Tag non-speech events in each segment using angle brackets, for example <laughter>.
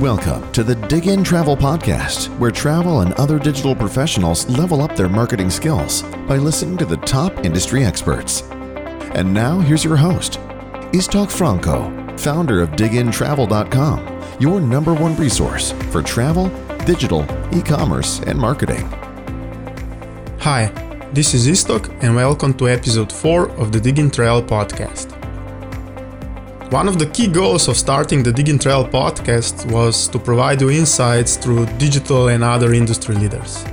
Welcome to the Dig In Travel Podcast, where travel and other digital professionals level up their marketing skills by listening to the top industry experts. And now, here's your host, Istok Franco, founder of DigInTravel.com, your number one resource for travel, digital, e commerce, and marketing. Hi, this is Istok, and welcome to episode 4 of the Dig In Travel Podcast. One of the key goals of starting the Dig In Travel podcast was to provide you insights through digital and other industry leaders.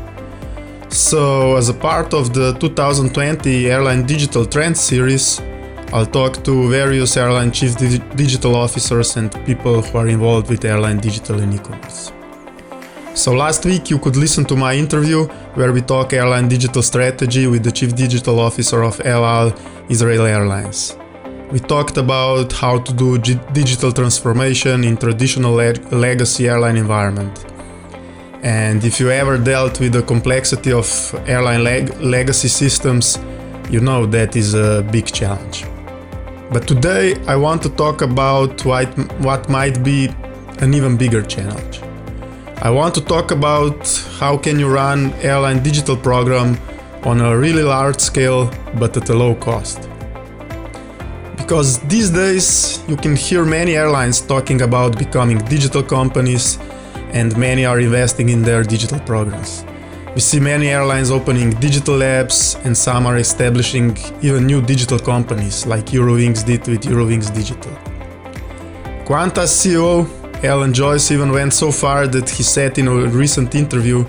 So, as a part of the 2020 Airline Digital Trends series, I'll talk to various airline chief digital officers and people who are involved with airline digital and e-commerce. So last week you could listen to my interview where we talk airline digital strategy with the chief digital officer of El Al Israel Airlines. We talked about how to do g- digital transformation in traditional le- legacy airline environment. And if you ever dealt with the complexity of airline leg- legacy systems, you know that is a big challenge. But today I want to talk about what, what might be an even bigger challenge. I want to talk about how can you run airline digital program on a really large scale but at a low cost because these days you can hear many airlines talking about becoming digital companies and many are investing in their digital programs. We see many airlines opening digital labs and some are establishing even new digital companies like Eurowings did with Eurowings Digital. Qantas CEO Alan Joyce even went so far that he said in a recent interview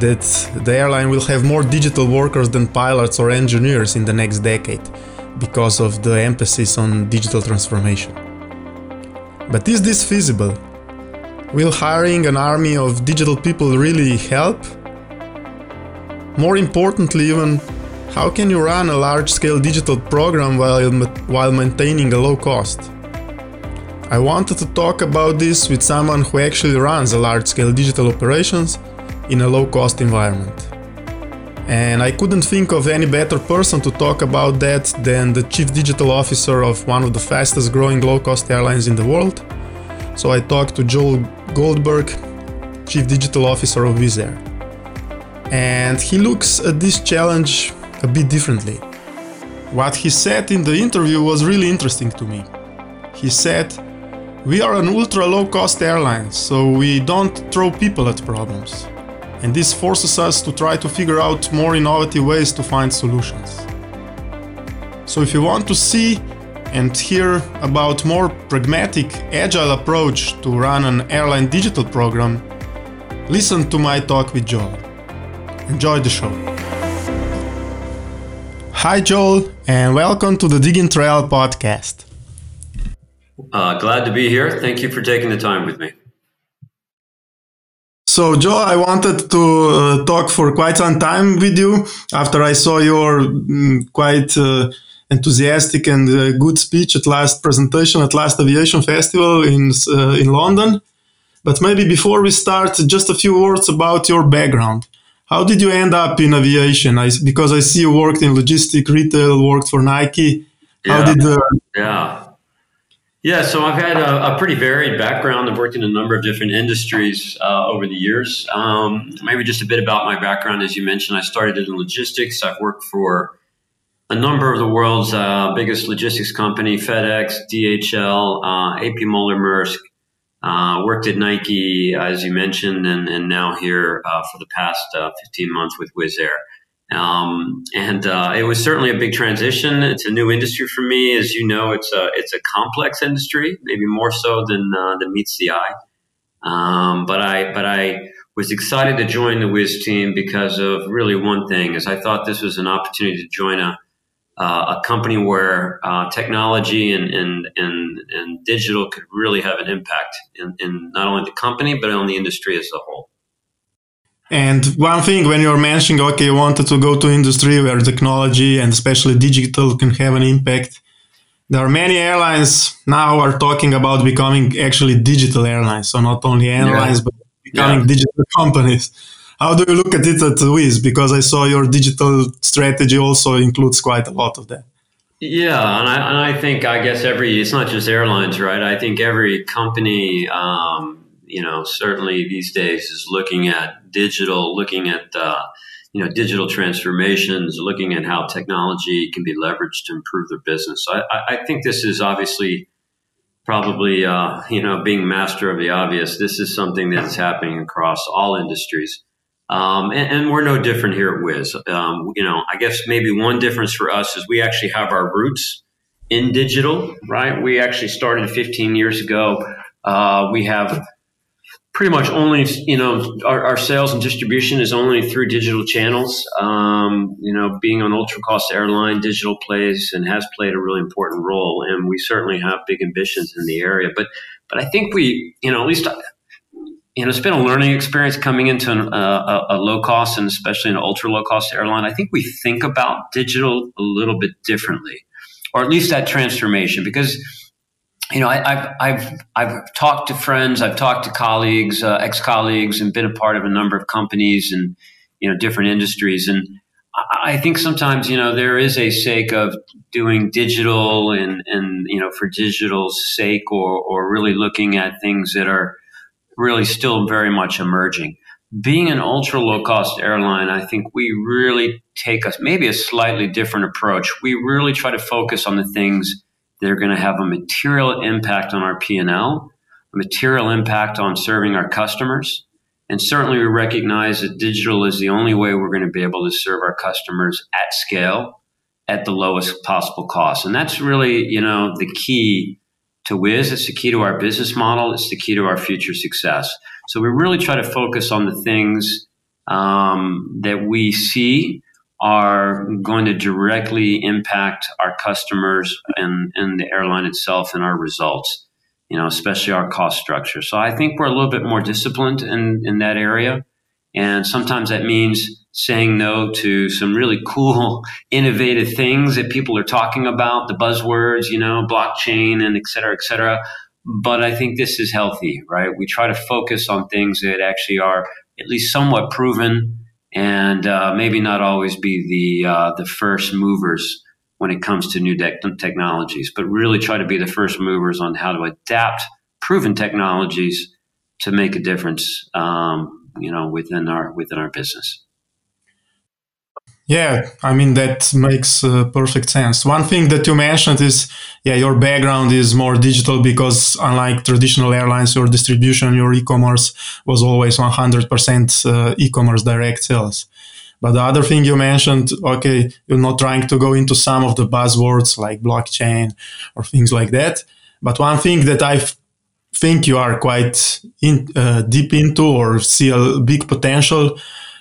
that the airline will have more digital workers than pilots or engineers in the next decade because of the emphasis on digital transformation. But is this feasible? Will hiring an army of digital people really help? More importantly, even, how can you run a large scale digital program while, while maintaining a low cost? I wanted to talk about this with someone who actually runs a large scale digital operations in a low cost environment. And I couldn't think of any better person to talk about that than the chief digital officer of one of the fastest growing low cost airlines in the world. So I talked to Joel Goldberg, chief digital officer of Wizz Air. And he looks at this challenge a bit differently. What he said in the interview was really interesting to me. He said, We are an ultra low cost airline, so we don't throw people at problems and this forces us to try to figure out more innovative ways to find solutions. So if you want to see and hear about more pragmatic, agile approach to run an airline digital program, listen to my talk with Joel. Enjoy the show. Hi, Joel, and welcome to the Dig In Travel podcast. Uh, glad to be here. Thank you for taking the time with me. So, Joe, I wanted to uh, talk for quite some time with you after I saw your mm, quite uh, enthusiastic and uh, good speech at last presentation at last aviation festival in uh, in London. But maybe before we start, just a few words about your background. How did you end up in aviation? I, because I see you worked in logistic retail, worked for Nike. How yeah. did? Uh, yeah. Yeah, so I've had a, a, pretty varied background. I've worked in a number of different industries uh, over the years. Um, maybe just a bit about my background. As you mentioned, I started in logistics. I've worked for a number of the world's uh, biggest logistics company, FedEx, DHL, uh, AP Moller Maersk. Uh, worked at Nike, as you mentioned, and, and now here uh, for the past uh, 15 months with Wizz Air. Um, and uh, it was certainly a big transition. It's a new industry for me, as you know. It's a it's a complex industry, maybe more so than uh, than meets the eye. Um, but I but I was excited to join the Wizz team because of really one thing is I thought this was an opportunity to join a uh, a company where uh, technology and, and and and digital could really have an impact in, in not only the company but on the industry as a whole. And one thing when you're mentioning, okay, you wanted to go to industry where technology and especially digital can have an impact. There are many airlines now are talking about becoming actually digital airlines. So not only airlines, yeah. but becoming yeah. digital <laughs> companies. How do you look at it at Wizz? Because I saw your digital strategy also includes quite a lot of that. Yeah, and I, and I think I guess every it's not just airlines, right? I think every company um, you know, certainly these days is looking at digital, looking at uh, you know digital transformations, looking at how technology can be leveraged to improve their business. I, I think this is obviously probably uh, you know being master of the obvious. This is something that's happening across all industries. Um, and, and, we're no different here at Wizz. Um, you know, I guess maybe one difference for us is we actually have our roots in digital, right? We actually started 15 years ago. Uh, we have pretty much only, you know, our, our, sales and distribution is only through digital channels. Um, you know, being an ultra cost airline, digital plays and has played a really important role. And we certainly have big ambitions in the area. But, but I think we, you know, at least you know, it's been a learning experience coming into an, uh, a, low cost and especially an ultra low cost airline. I think we think about digital a little bit differently, or at least that transformation, because you know, I, have I've I've talked to friends, I've talked to colleagues, uh, ex colleagues, and been a part of a number of companies and you know different industries, and I think sometimes you know there is a sake of doing digital and and you know for digital's sake, or or really looking at things that are really still very much emerging. Being an ultra low cost airline, I think we really take us maybe a slightly different approach. We really try to focus on the things that are going to have a material impact on our P&L, a material impact on serving our customers. And certainly we recognize that digital is the only way we're going to be able to serve our customers at scale at the lowest possible cost. And that's really, you know, the key to Wizz. It's the key to our business model. It's the key to our future success. So we really try to focus on the things um, that we see are going to directly impact our customers and, and the airline itself and our results, you know, especially our cost structure. So I think we're a little bit more disciplined in, in that area. And sometimes that means saying no to some really cool, <laughs> innovative things that people are talking about, the buzzwords, you know, blockchain and et cetera, et cetera. But I think this is healthy, right? We try to focus on things that actually are at least somewhat proven and uh, maybe not always be the, uh, the first movers when it comes to new de- technologies, but really try to be the first movers on how to adapt proven technologies to make a difference, um, you know, within our within our business. Yeah, I mean, that makes uh, perfect sense. One thing that you mentioned is, yeah, your background is more digital because unlike traditional airlines, your distribution, your e-commerce was always 100% uh, e-commerce direct sales. But the other thing you mentioned, okay, you're not trying to go into some of the buzzwords like blockchain or things like that. But one thing that I think you are quite in, uh, deep into or see a big potential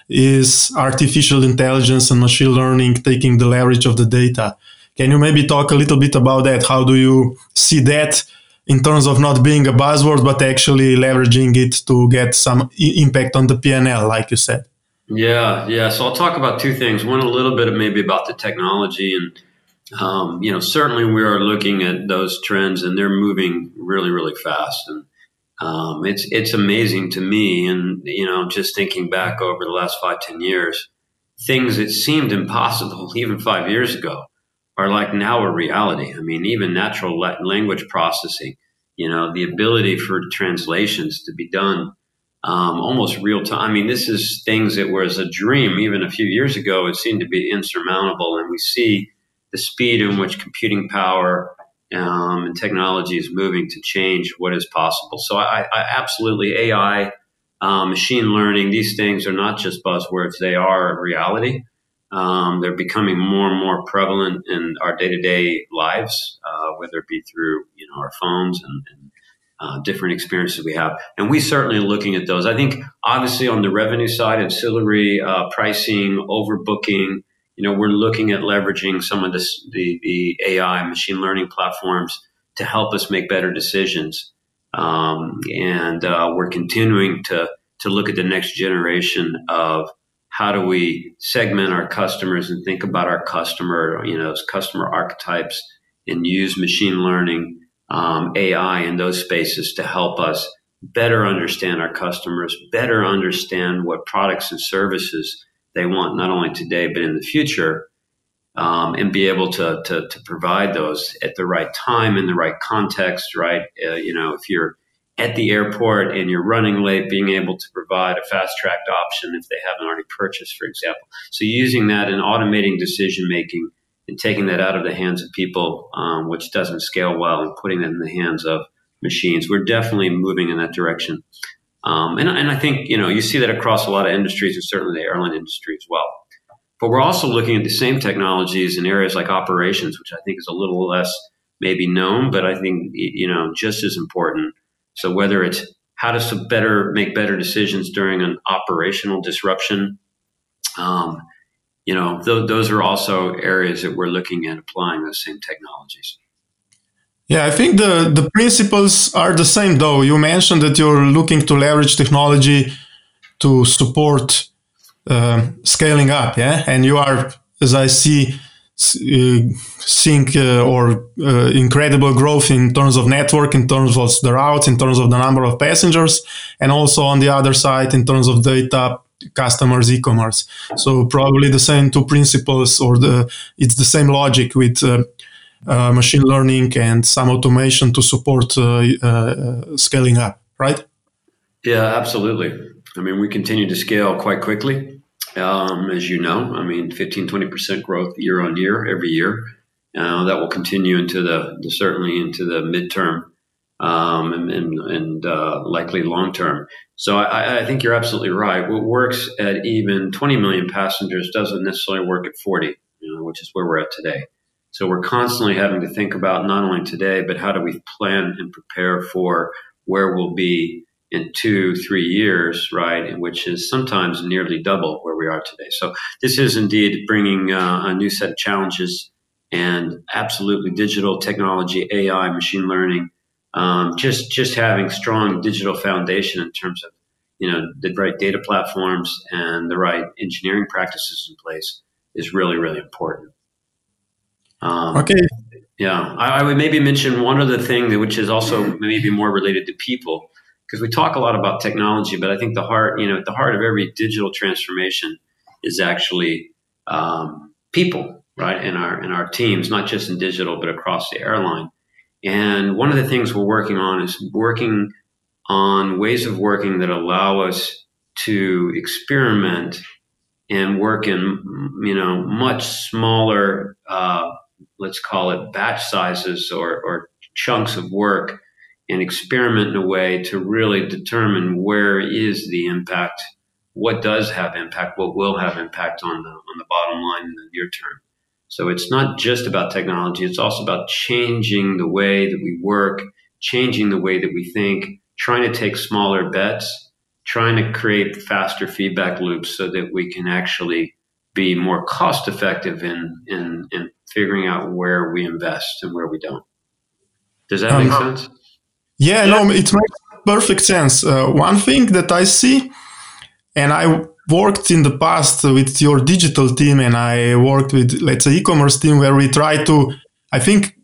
is artificial intelligence and machine learning taking the leverage of the data. Can you maybe talk a little bit about that? How do you see that in terms of not being a buzzword, but actually leveraging it to get some impact on the PNL, like you said? Yeah, yeah. So I'll talk about two things. One, a little bit maybe about the technology, and um, you know, certainly we are looking at those trends, and they're moving really, really fast. And um, it's it's amazing to me, and you know, just thinking back over the last five ten years, things that seemed impossible <laughs> even five years ago are like now a reality. I mean, even natural language processing, you know, the ability for translations to be done um, almost real time. I mean, this is things that was a dream even a few years ago. It seemed to be insurmountable, and we see the speed in which computing power um, and technology is moving to change what is possible. So I, I absolutely AI, um, machine learning, these things are not just buzzwords; they are reality. Um, they're becoming more and more prevalent in our day-to-day lives, uh, whether it be through you know our phones and, and uh, different experiences we have. And we certainly are looking at those. I think obviously on the revenue side, ancillary uh, pricing, overbooking you know, we're looking at leveraging some of this, the, the AI machine learning platforms to help us make better decisions. Um, and uh, we're continuing to, to look at the next generation of how do we segment our customers and think about our customer, you know, customer archetypes and use machine learning, um, AI in those spaces to help us better understand our customers, better understand what products and services they want not only today but in the future, um, and be able to, to, to provide those at the right time in the right context. Right, uh, you know, if you're at the airport and you're running late, being able to provide a fast tracked option if they haven't already purchased, for example. So using that and automating decision making and taking that out of the hands of people, um, which doesn't scale well, and putting it in the hands of machines. We're definitely moving in that direction. Um, and, and I think, you know, you see that across a lot of industries and certainly the airline industry as well. But we're also looking at the same technologies in areas like operations, which I think is a little less maybe known, but I think, you know, just as important. So whether it's how to better make better decisions during an operational disruption, um, you know, th- those are also areas that we're looking at applying those same technologies. Yeah, I think the, the principles are the same though. You mentioned that you're looking to leverage technology to support uh, scaling up, yeah? And you are, as I see, uh, seeing uh, or uh, incredible growth in terms of network, in terms of the routes, in terms of the number of passengers, and also on the other side, in terms of data customers e-commerce so probably the same two principles or the it's the same logic with uh, uh, machine learning and some automation to support uh, uh, scaling up, right? Yeah, absolutely. I mean, we continue to scale quite quickly. Um, as you know, I mean, 15, 20% growth year on year, every year. Uh, that will continue into the, the, certainly into the midterm um, and, and, and uh, likely long term. So I, I, think you're absolutely right. What works at even 20 million passengers doesn't necessarily work at 40, you know, which is where we're at today. So we're constantly having to think about not only today, but how do we plan and prepare for where we'll be in two, three years, right? And which is sometimes nearly double where we are today. So this is indeed bringing uh, a new set of challenges and absolutely digital technology, AI, machine learning, um, just just having strong digital foundation in terms of you know the right data platforms and the right engineering practices in place is really really important. Um, okay. Yeah, I, I, would maybe mention one other thing that, which is also maybe more related to people, because we talk a lot about technology, but I think the heart, you know, at the heart of every digital transformation is actually um, people, right? In our in our teams, not just in digital, but across the airline. And one of the things we're working on is working on ways of working that allow us to experiment and work in you know much smaller uh, let's call it batch sizes or, or chunks of work and experiment in a way to really determine where is the impact, what does have impact, what will have impact on the on the bottom line in the near term. So it's not just about technology; it's also about changing the way that we work, changing the way that we think, trying to take smaller bets, trying to create faster feedback loops so that we can actually be more cost effective in, in, in figuring out where we invest and where we don't. Does that make um, sense? Yeah, yeah, no, it makes perfect sense. Uh, one thing that I see, and I worked in the past with your digital team, and I worked with, let's say, e-commerce team, where we try to. I think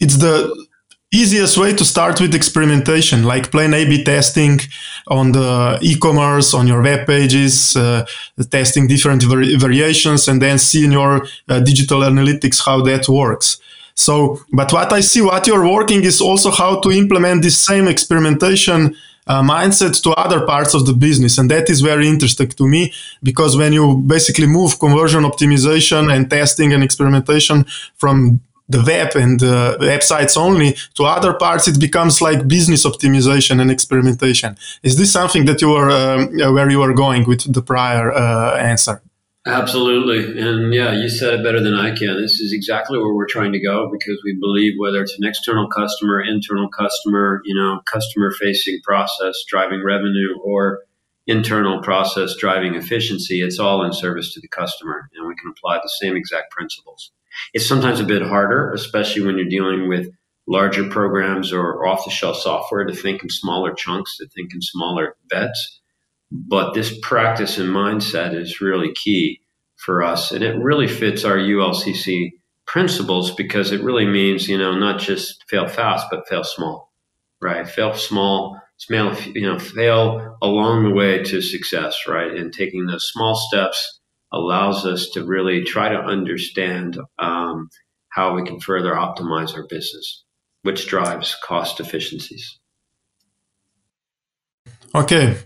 it's the easiest way to start with experimentation, like plain A/B testing on the e-commerce, on your web pages, uh, testing different variations, and then seeing your uh, digital analytics how that works. So, but what I see, what you're working is also how to implement this same experimentation uh, mindset to other parts of the business. And that is very interesting to me because when you basically move conversion optimization and testing and experimentation from the web and uh, websites only to other parts it becomes like business optimization and experimentation. Is this something that you are um, where you are going with the prior uh, answer? Absolutely. And yeah you said it better than i can. This is exactly where we're trying to go because we believe whether it's an external customer internal customer you know customer facing process driving revenue or internal process driving efficiency it's all in service to the customer and we can apply the same exact principles it's sometimes a bit harder, especially when you're dealing with larger programs or off the shelf software to think in smaller chunks, to think in smaller bets. But this practice and mindset is really key for us. And it really fits our ULCC principles because it really means, you know, not just fail fast, but fail small, right? Fail small, fail, you know, fail along the way to success, right? And taking those small steps allows us to really try to understand um, how we can further optimize our business, which drives cost efficiencies. Okay.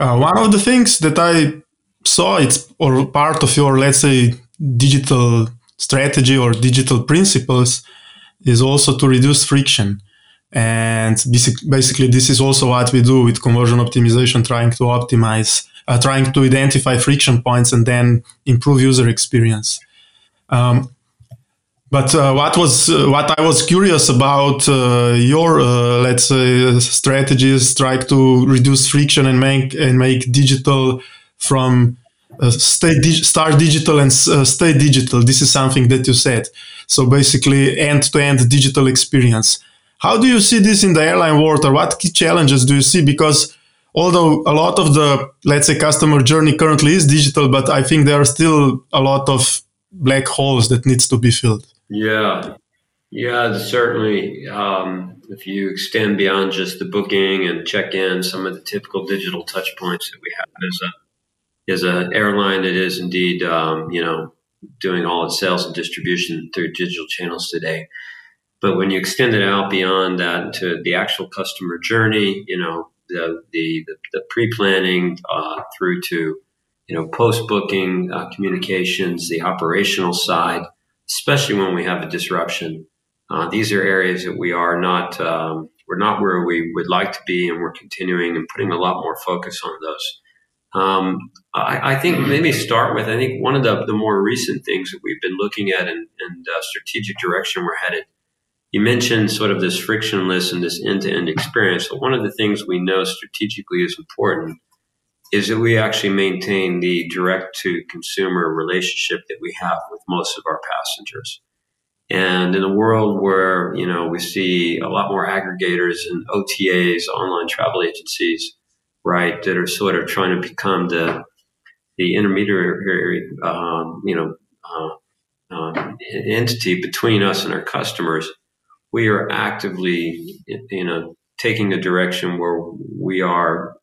Uh, one of the things that I saw it's or part of your let's say digital strategy or digital principles is also to reduce friction. And basically, this is also what we do with conversion optimization, trying to optimize, uh, trying to identify friction points and then improve user experience. Um, but uh, what was uh, what I was curious about uh, your uh, let's say strategies, try to reduce friction and make and make digital from uh, stay start digital and uh, stay digital. This is something that you said. So basically, end to end digital experience. How do you see this in the airline world, or what key challenges do you see? Because although a lot of the let's say customer journey currently is digital, but I think there are still a lot of black holes that needs to be filled. Yeah, yeah, certainly. Um, if you extend beyond just the booking and check in, some of the typical digital touch points that we have as a as an airline that is indeed, um, you know, doing all its sales and distribution through digital channels today. But when you extend it out beyond that to the actual customer journey, you know, the, the, the pre planning uh, through to you know post booking uh, communications, the operational side especially when we have a disruption. Uh, these are areas that we are not um, we're not where we would like to be, and we're continuing and putting a lot more focus on those. Um, I, I, think maybe start with I think one of the, the more recent things that we've been looking at and, and uh, strategic direction we're headed. You mentioned sort of this frictionless and this end to end experience. So one of the things we know strategically is important is that we actually maintain the direct to consumer relationship that we have with most of our passengers. And in a world where, you know, we see a lot more aggregators and OTAs, online travel agencies, right, that are sort of trying to become the, the intermediary, um, you know, uh, um, entity between us and our customers, we are actively, you know, taking a direction where we are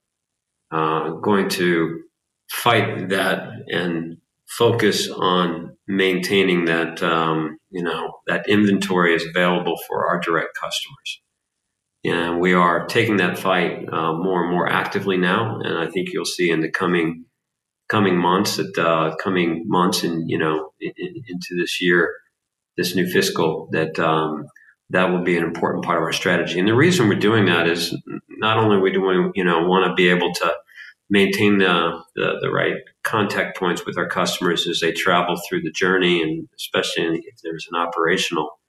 uh, going to fight that and focus on maintaining that um, you know that inventory is available for our direct customers. And we are taking that fight uh, more and more actively now. And i think you'll see in the coming coming months that uh, coming months and you know in, in, into this year this new fiscal that um, that will be an important part of our strategy and the reason we're doing that is not only we do you know want to be able to maintain the, the, the right contact points with our customers as they travel through the journey, and especially if there's an operational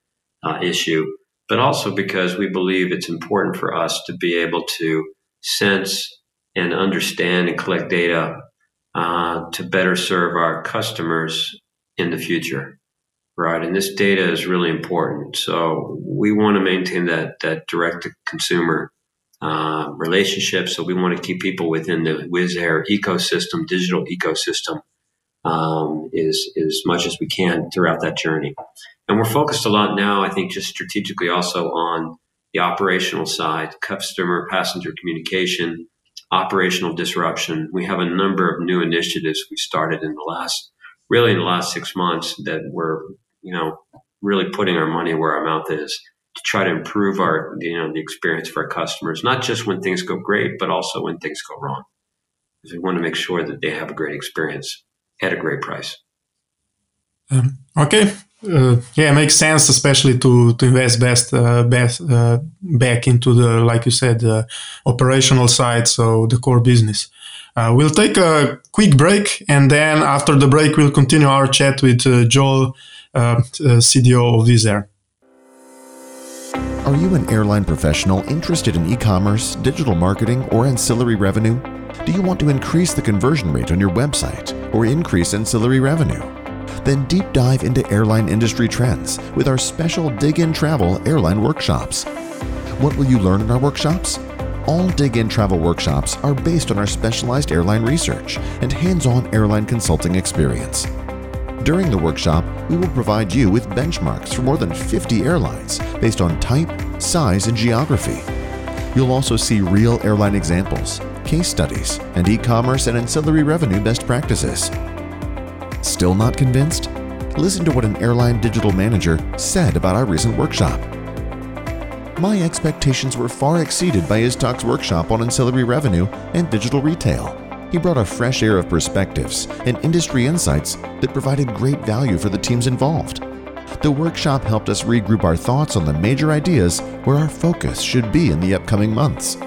uh, issue, but also because we believe it's important for us to be able to sense and understand and collect data uh, to better serve our customers in the future. Right, and this data is really important. So we want to maintain that that direct to consumer uh, relationships. So we want to keep people within the Wizz Air ecosystem, digital ecosystem, um, is as much as we can throughout that journey. And we're focused a lot now, I think, just strategically also on the operational side, customer passenger communication, operational disruption. We have a number of new initiatives we started in the last, really in the last six months that we're, you know, really putting our money where our mouth is to try to improve our you know the experience for our customers, not just when things go great, but also when things go wrong. Because we want to make sure that they have a great experience at a great price. Um, okay, uh, yeah, it makes sense, especially to to invest best uh, best uh, back into the like you said, the operational side, so the core business. Uh, we'll take a quick break, and then after the break, we'll continue our chat with uh, Joel, uh, Uh, uh, CDO of Wizz Air. Are you an airline professional interested in e commerce, digital marketing, or ancillary revenue? Do you want to increase the conversion rate on your website or increase ancillary revenue? Then deep dive into airline industry trends with our special Dig In Travel airline workshops. What will you learn in our workshops? All Dig In Travel workshops are based on our specialized airline research and hands on airline consulting experience. During the workshop, we will provide you with benchmarks for more than 50 airlines based on type, size, and geography. You'll also see real airline examples, case studies, and e commerce and ancillary revenue best practices. Still not convinced? Listen to what an airline digital manager said about our recent workshop. my expectations were far exceeded by Istok's workshop on ancillary revenue and digital retail. He brought a fresh air of perspectives and industry insights that provided great value for the teams involved. The workshop helped us regroup our thoughts on the major ideas where our focus should be in the upcoming months.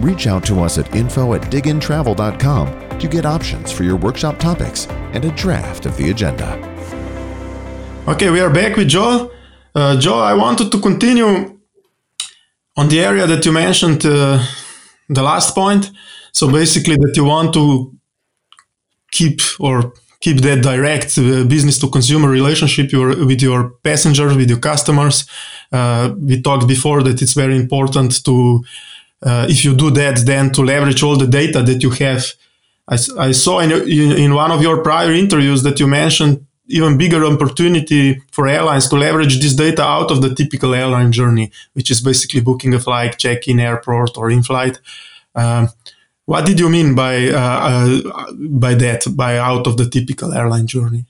Reach out to us at info at digintravel.com to get options for your workshop topics and a draft of the agenda. Okay, we are back with Joe. Uh, Joe, I wanted to continue on the area that you mentioned, uh, the last point. So basically, that you want to keep or keep that direct uh, business to consumer relationship your, with your passengers, with your customers. Uh, we talked before that it's very important to, uh, if you do that, then to leverage all the data that you have. I, I saw in, in, in one of your prior interviews that you mentioned even bigger opportunity for airlines to leverage this data out of the typical airline journey, which is basically booking a flight, check-in airport or in-flight. Um, what did you mean by uh, uh, by that? By out of the typical airline journey?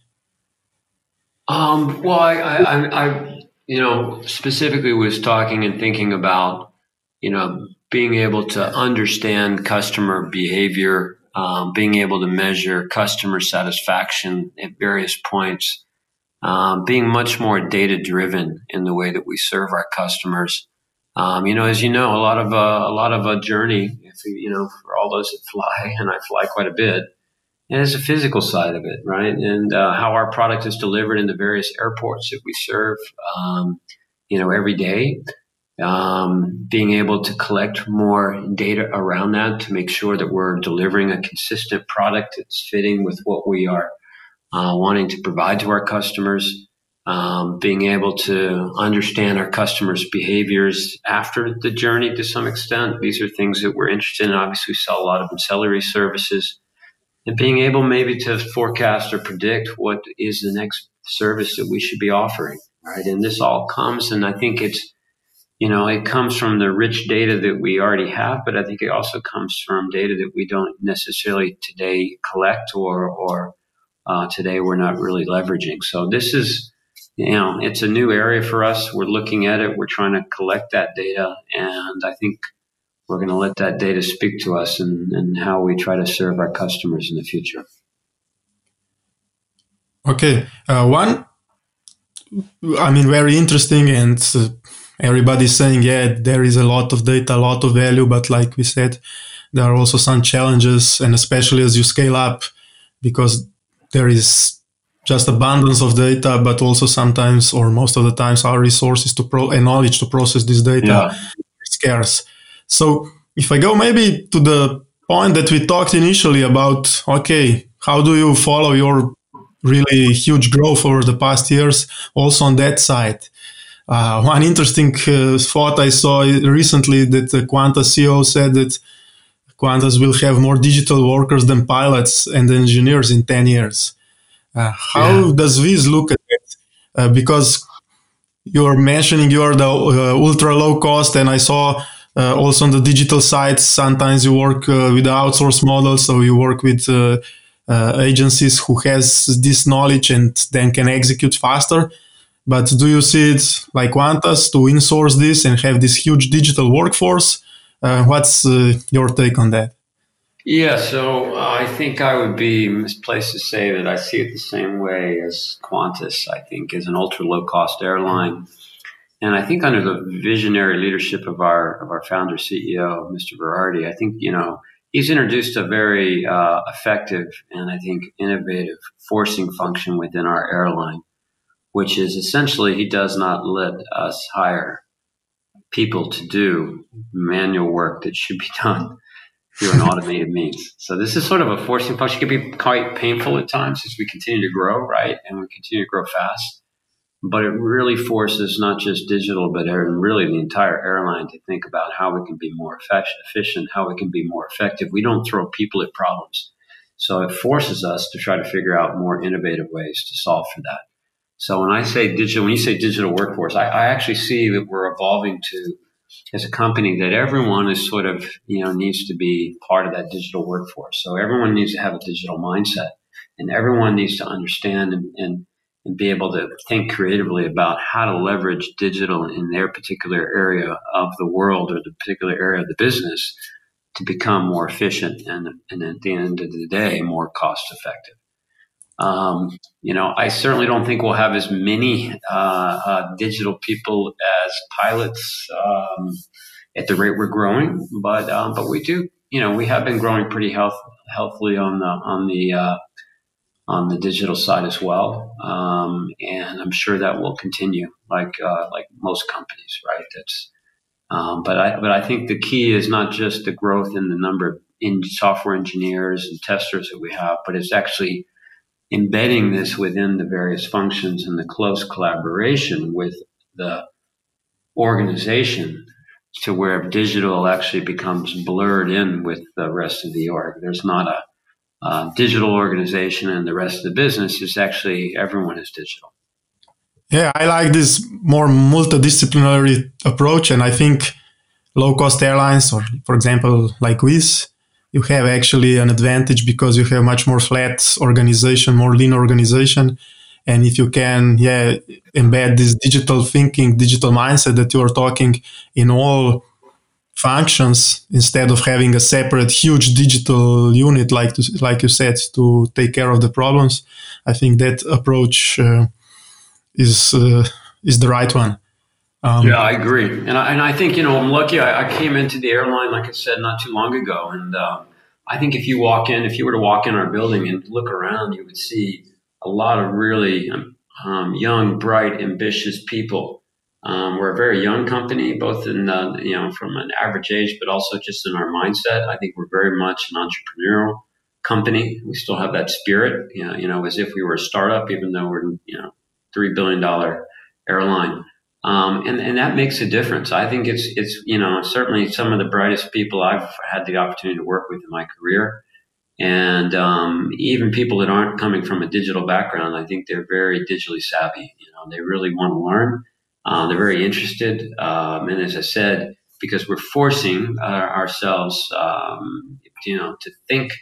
Um, well, I, I, I, you know, specifically was talking and thinking about, you know, being able to understand customer behavior, um, being able to measure customer satisfaction at various points, um, being much more data driven in the way that we serve our customers. Um, you know, as you know, a lot of uh, a lot of a journey. You know, for all those that fly, and I fly quite a bit, and there's a physical side of it, right? And uh, how our product is delivered in the various airports that we serve, um, you know, every day. Um, being able to collect more data around that to make sure that we're delivering a consistent product that's fitting with what we are uh, wanting to provide to our customers um, being able to understand our customers' behaviors after the journey to some extent. These are things that we're interested in. Obviously, we sell a lot of ancillary services. And being able maybe to forecast or predict what is the next service that we should be offering, right? And this all comes, and I think it's, you know, it comes from the rich data that we already have, but I think it also comes from data that we don't necessarily today collect or, or uh, today we're not really leveraging. So this is, you know, it's a new area for us. We're looking at it. We're trying to collect that data, and I think we're going to let that data speak to us and, and how we try to serve our customers in the future. Okay, uh, one, I mean, very interesting, and uh, everybody's saying, yeah, there is a lot of data, a lot of value, but like we said, there are also some challenges, and especially as you scale up, because there is just abundance of data, but also sometimes or most of the times our resources to pro and knowledge to process this data yeah. scarce. So if I go maybe to the point that we talked initially about, okay, how do you follow your really huge growth over the past years also on that side? Uh, one interesting uh, thought I saw recently that the Qantas CEO said that Qantas will have more digital workers than pilots and engineers in 10 years. Uh, how yeah. does Wizz look at it? Uh, because you're mentioning you're the uh, ultra low cost, and I saw uh, also on the digital side, sometimes you work uh, with the outsource model, so you work with uh, agencies who has this knowledge and then can execute faster. But do you see it like Qantas to insource this and have this huge digital workforce? what's your take on that? Yeah, so uh, I think I would be misplaced to say that I see it the same way as Qantas. I think is an ultra low cost airline, and I think under the visionary leadership of our of our founder CEO, Mr. Váradi, I think you know he's introduced a very uh, effective and I think innovative forcing function within our airline, which is essentially he does not let us hire people to do manual work that should be <laughs> done through an automated means. So this is sort of a forcing function. It can be quite painful at times as we continue to grow, right? And we continue to grow fast. But it really forces not just digital, but really the entire airline to think about how we can be more efficient, how we can be more effective. We don't throw people at problems. So it forces us to try to figure out more innovative ways to solve for that. So when I say digital, when you say digital workforce, I, I actually see that we're evolving to as a company that everyone is sort of, you know, needs to be part of that digital workforce. So everyone needs to have a digital mindset and everyone needs to understand and, and, and be able to think creatively about how to leverage digital in their particular area of the world or the particular area of the business to become more efficient and, and at the end of the day, more cost effective. Um, you know, I certainly don't think we'll have as many uh, uh, digital people as pilots um, at the rate we're growing, but um, but we do. You know, we have been growing pretty health, healthily on the on the uh, on the digital side as well, um, and I'm sure that will continue, like uh, like most companies, right? That's um, but I but I think the key is not just the growth in the number of in software engineers and testers that we have, but it's actually embedding this within the various functions and the close collaboration with the organization to where digital actually becomes blurred in with the rest of the org. There's not a uh, digital organization and the rest of the business. It's actually everyone is digital. Yeah, I like this more multidisciplinary approach, and I think low cost airlines, or for example, like Wizz, you have actually an advantage because you have much more flat organization, more lean organization. And if you can, yeah, embed this digital thinking, digital mindset that you are talking in all functions instead of having a separate huge digital unit like to, like you said to take care of the problems i think that approach uh, is uh, is the right one um, yeah, I agree, and I, and I think you know I'm lucky. I, I, came into the airline, like I said, not too long ago, and uh, I think if you walk in, if you were to walk in our building and look around, you would see a lot of really um, um young, bright, ambitious people. Um, we're a very young company, both in the, you know from an average age, but also just in our mindset. I think we're very much an entrepreneurial company. We still have that spirit, you know, you know, as if we were a startup, even though we're you know three billion dollar airline. Um, and, and that makes a difference. I think it's, it's, you know, certainly some of the brightest people I've had the opportunity to work with in my career. And um, even people that aren't coming from a digital background, I think they're very digitally savvy. You know, they really want to learn. Uh, they're very interested. Um, and as I said, because we're forcing uh, ourselves, um, you know, to think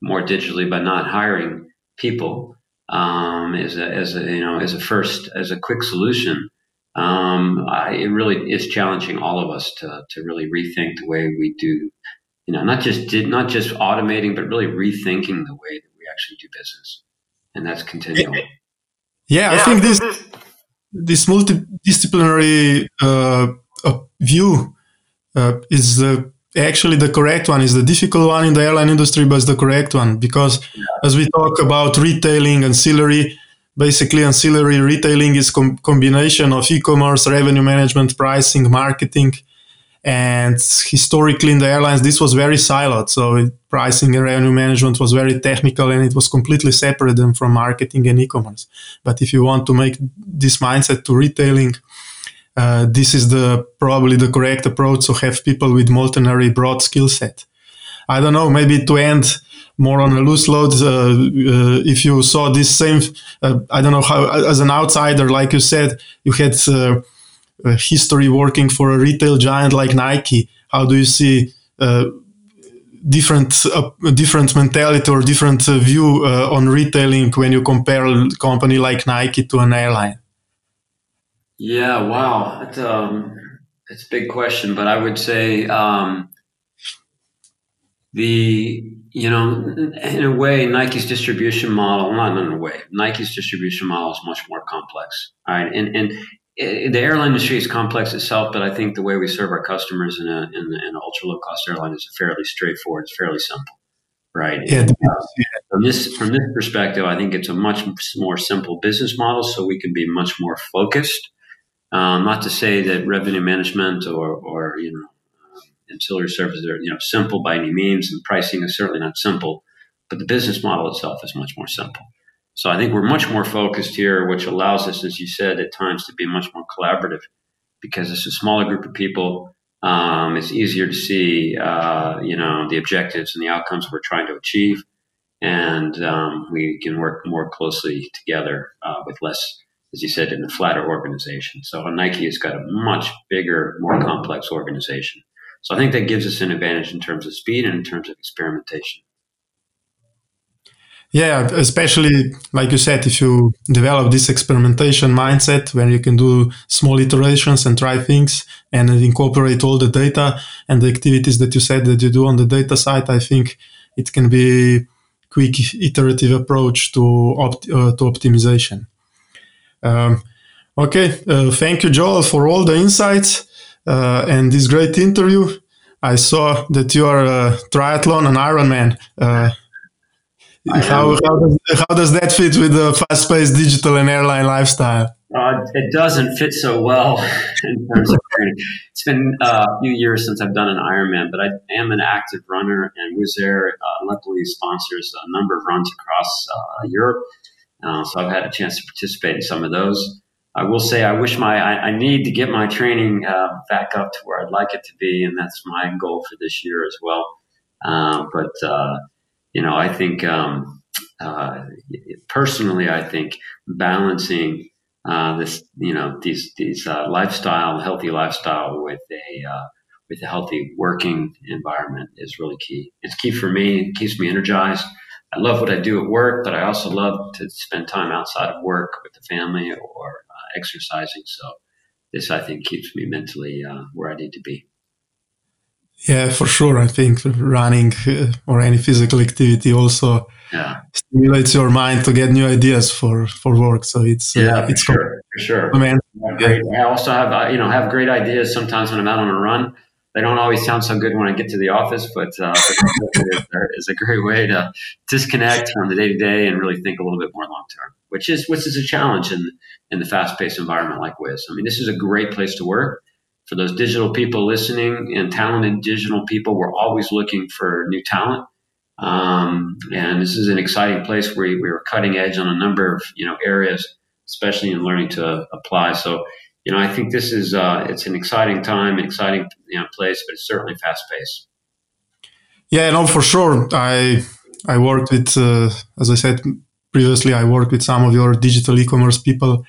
more digitally by not hiring people um, as a, as a, you know, as a first, as a quick solution um, I, it really is challenging all of us to, to really rethink the way we do, you know, not just did not just automating, but really rethinking the way that we actually do business, and that's continuing. Yeah, yeah I think this this multidisciplinary uh, uh, view uh, is the actually the correct one is the difficult one in the airline industry but it's the correct one because yeah. as we talk about retailing ancillary basically ancillary retailing is com- combination of e-commerce revenue management pricing marketing and historically in the airlines this was very siloed. So pricing and revenue management was very technical and it was completely separate from marketing and e-commerce. But if you want to make this mindset to retailing uh, this is the probably the correct approach to have people with multidisciplinary broad skill set. I don't know maybe to end more on a loose load. Uh, uh, if you saw this same, uh, I don't know how, as an outsider, like you said, you had history working for a retail giant like Nike. How do you see different different mentality or different view on retailing when you compare a company like Nike to an airline? Yeah, wow, it's um, a big question, but I would say um, the you know in a way nike's distribution model not in a way nike's distribution model is much more complex all right? And and it, the airline industry is complex itself but i think the way we serve our customers in, a, in, in an ultra low cost airline is fairly straightforward it's fairly simple right? Yeah. And, uh, from this from this perspective i think it's a much more simple business model so we can be much more focused. Um, not to say that revenue management or or you know ancillary services are you know simple by any means, and pricing is certainly not simple, but the business model itself is much more simple. So I think we're much more focused here, which allows us, as you said, at times to be much more collaborative because it's a smaller group of people. Um, it's easier to see, uh, you know, the objectives and the outcomes we're trying to achieve, and um, we can work more closely together uh, with less, as you said, in a flatter organization. So Nike has got a much bigger, more complex organization. So I think that gives us an advantage in terms of speed and in terms of experimentation. Yeah, especially like you said, if you develop this experimentation mindset where you can do small iterations and try things and incorporate all the data and the activities that you said that you do on the data side, I think it can be a quick iterative approach to opt- uh, to optimization. Um, okay, uh, thank you, Joel, for all the insights and this great interview. I saw that you are a triathlon and Ironman. Uh, how, how, does, how does that fit with the fast paced digital and airline lifestyle? Uh, it doesn't fit so well <laughs> in terms of training. It's been uh, a few years since I've done an Ironman, but I am an active runner, and Wizz Air uh, luckily sponsors a number of runs across uh, Europe. Uh, so I've had a chance to participate in some of those. I will say I wish my I, I need to get my training uh, back up to where I'd like it to be, and that's my goal for this year as well. but you know, I think um, uh, personally, I think balancing uh, this, you know, these these uh, lifestyle, healthy lifestyle with a uh, with a healthy working environment is really key. It's key for me. It keeps me energized. I love what I do at work, but I also love to spend time outside of work with the family or uh, exercising. So this, I think, keeps me mentally uh, where I need to be. Yeah, for sure. I think running uh, or any physical activity also yeah. stimulates your mind to get new ideas for, for work. So it's uh, yeah, uh, it's for sure, for sure. I, mean, yeah. I also have uh, you know have great ideas sometimes when I'm out on a run. They don't always sound so good when I get to the office, but uh, it's a great way to disconnect from the day to day and really think a little bit more long term, which is which is a challenge in in the fast paced environment like Wizz. I mean, this is a great place to work for those digital people listening and talented digital people, we're always looking for new talent. Um, and this is an exciting place where we are cutting edge on a number of you know areas, especially in learning to apply. So, you know, I think this is uh, it's an exciting time, an exciting you know, place, but it's certainly fast paced. Yeah, no, for sure. I I worked with, uh, as I said previously, I worked with some of your digital e-commerce people,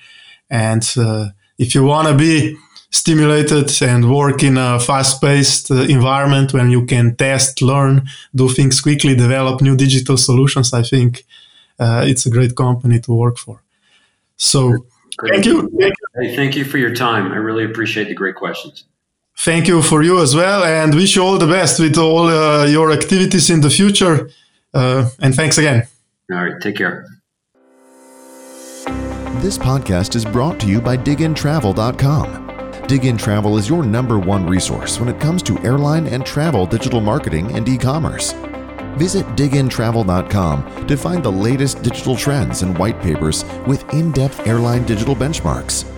and uh, if you want to be stimulated and work in a fast paced uh, environment when you can test, learn, do things quickly, develop new digital solutions, I think uh, it's a great company to work for. So, thank you. thank you. Hey, thank you for your time. I really appreciate the great questions. Thank you for you as well, and wish you all the best with all uh, your activities in the future. Uh, and thanks again. All right, take care. This podcast is brought to you by diggintravel.com Digin Travel is your number one resource when it comes to airline and travel digital marketing and e commerce. Visit diggintravel.com to find the latest digital trends and white papers with in depth airline digital benchmarks.